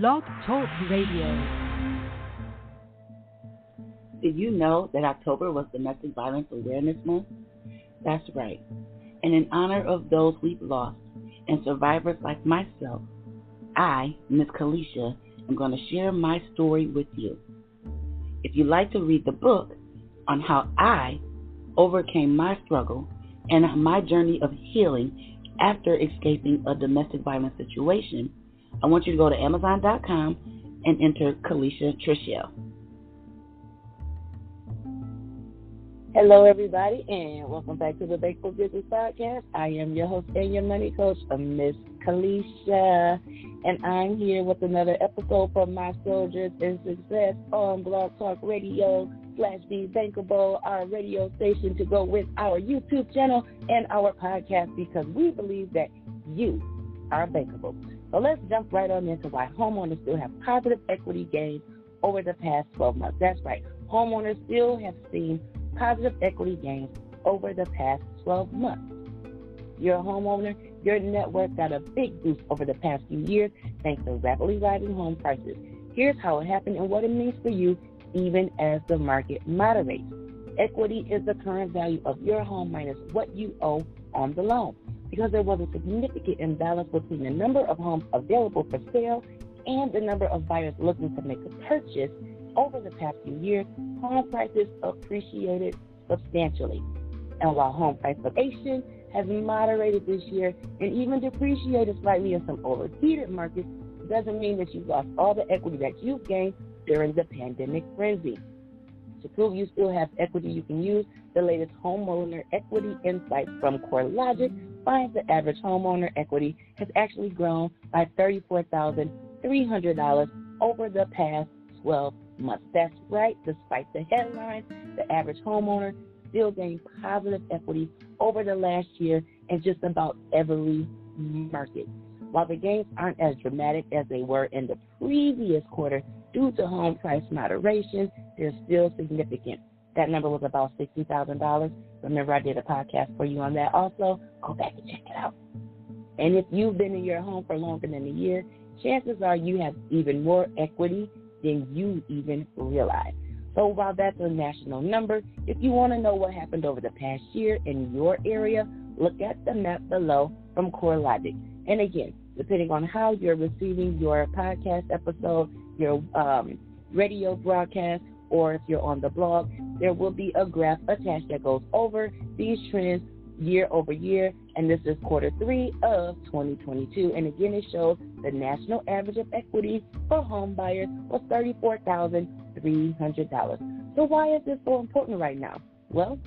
Blog Talk Radio. Did you know that October was Domestic Violence Awareness Month? That's right. And in honor of those we've lost and survivors like myself, I, Miss Kalisha, am going to share my story with you. If you'd like to read the book on how I overcame my struggle and my journey of healing after escaping a domestic violence situation, I want you to go to Amazon.com and enter Kalisha Trishelle. Hello, everybody, and welcome back to the Bankable Business Podcast. I am your host and your money coach, Miss Kalisha, and I'm here with another episode from my soldiers in success on Blog Talk Radio slash Be Bankable, our radio station to go with our YouTube channel and our podcast because we believe that you are bankable. So let's jump right on into why homeowners still have positive equity gains over the past 12 months. That's right. Homeowners still have seen positive equity gains over the past 12 months. You're a homeowner, your net worth got a big boost over the past few years thanks to rapidly rising home prices. Here's how it happened and what it means for you even as the market moderates. Equity is the current value of your home minus what you owe on the loan because there was a significant imbalance between the number of homes available for sale and the number of buyers looking to make a purchase over the past few years, home prices appreciated substantially. And while home price inflation has moderated this year and even depreciated slightly in some overheated markets, doesn't mean that you've lost all the equity that you've gained during the pandemic frenzy. To prove you still have equity you can use, the latest homeowner equity insight from CoreLogic finds the average homeowner equity has actually grown by $34,300 over the past 12 months. That's right, despite the headlines, the average homeowner still gained positive equity over the last year in just about every market. While the gains aren't as dramatic as they were in the previous quarter due to home price moderation, they're still significant. That number was about $60,000. Remember, I did a podcast for you on that also. Go back and check it out. And if you've been in your home for longer than a year, chances are you have even more equity than you even realize. So while that's a national number, if you want to know what happened over the past year in your area, look at the map below from CoreLogic. And again, depending on how you're receiving your podcast episode, your um, radio broadcast, or if you're on the blog, there will be a graph attached that goes over these trends year over year. And this is quarter three of 2022. And again, it shows the national average of equity for home buyers was $34,300. So why is this so important right now? Well,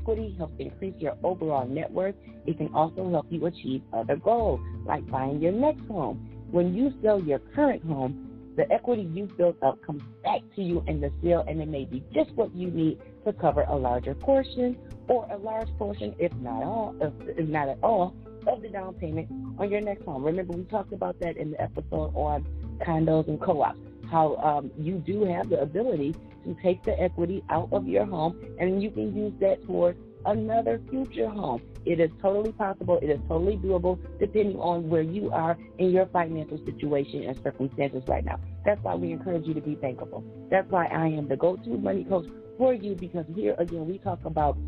equity helps increase your overall net worth. It can also help you achieve other goals, like buying your next home. When you sell your current home, the equity you've built up comes back to you in the sale, and it may be just what you need to cover a larger portion or a large portion, if not all, if not at all, of the down payment on your next home. Remember, we talked about that in the episode on condos and co-ops. How um, you do have the ability to take the equity out of your home, and you can use that towards another future home. It is totally possible. It is totally doable depending on where you are in your financial situation and circumstances right now. That's why we encourage you to be bankable. That's why I am the go to money coach for you because here again we talk about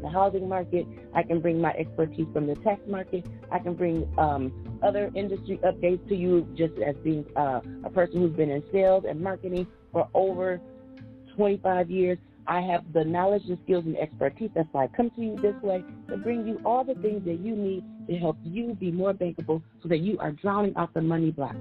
the housing market. I can bring my expertise from the tax market. I can bring um, other industry updates to you just as being uh, a person who's been in sales and marketing for over 25 years. I have the knowledge and skills and expertise. That's why I come to you this way to bring you all the things that you need to help you be more bankable so that you are drowning out the money blocks.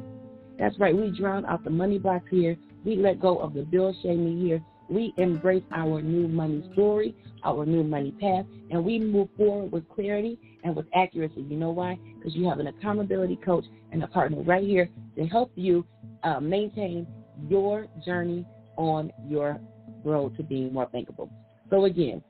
That's right, we drown out the money blocks here. We let go of the bill shaming here. We embrace our new money story, our new money path, and we move forward with clarity and with accuracy. You know why? Because you have an accountability coach and a partner right here to help you uh, maintain your journey on your road to being more bankable. So again,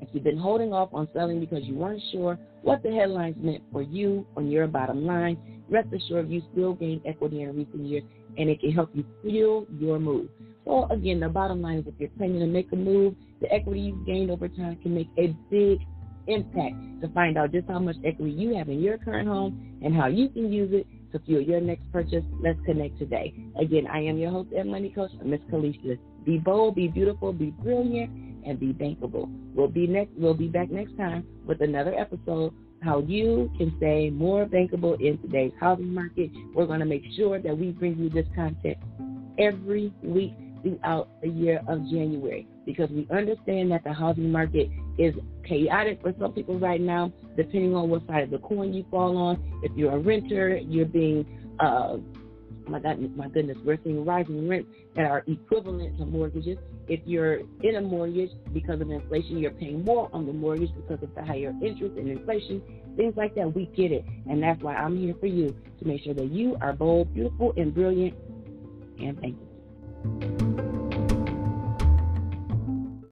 if you've been holding off on selling because you weren't sure what the headlines meant for you on your bottom line, rest assured you still gained equity in recent years and it can help you fuel your move. So again, the bottom line is if you're planning to make a move, the equity you've gained over time can make a big impact to find out just how much equity you have in your current home and how you can use it to fuel your next purchase. Let's connect today. Again, I am your host and money coach, Miss Kalisha. Be bold, be beautiful, be brilliant, and be bankable. We'll be next. We'll be back next time with another episode. How you can stay more bankable in today's housing market. We're going to make sure that we bring you this content every week throughout the year of January because we understand that the housing market is chaotic for some people right now, depending on what side of the coin you fall on. If you're a renter, you're being, uh, my God, my goodness, we're seeing rising rents that are equivalent to mortgages. If you're in a mortgage because of inflation, you're paying more on the mortgage because of the higher interest and inflation, things like that. We get it, and that's why I'm here for you to make sure that you are bold, beautiful, and brilliant. And thank you.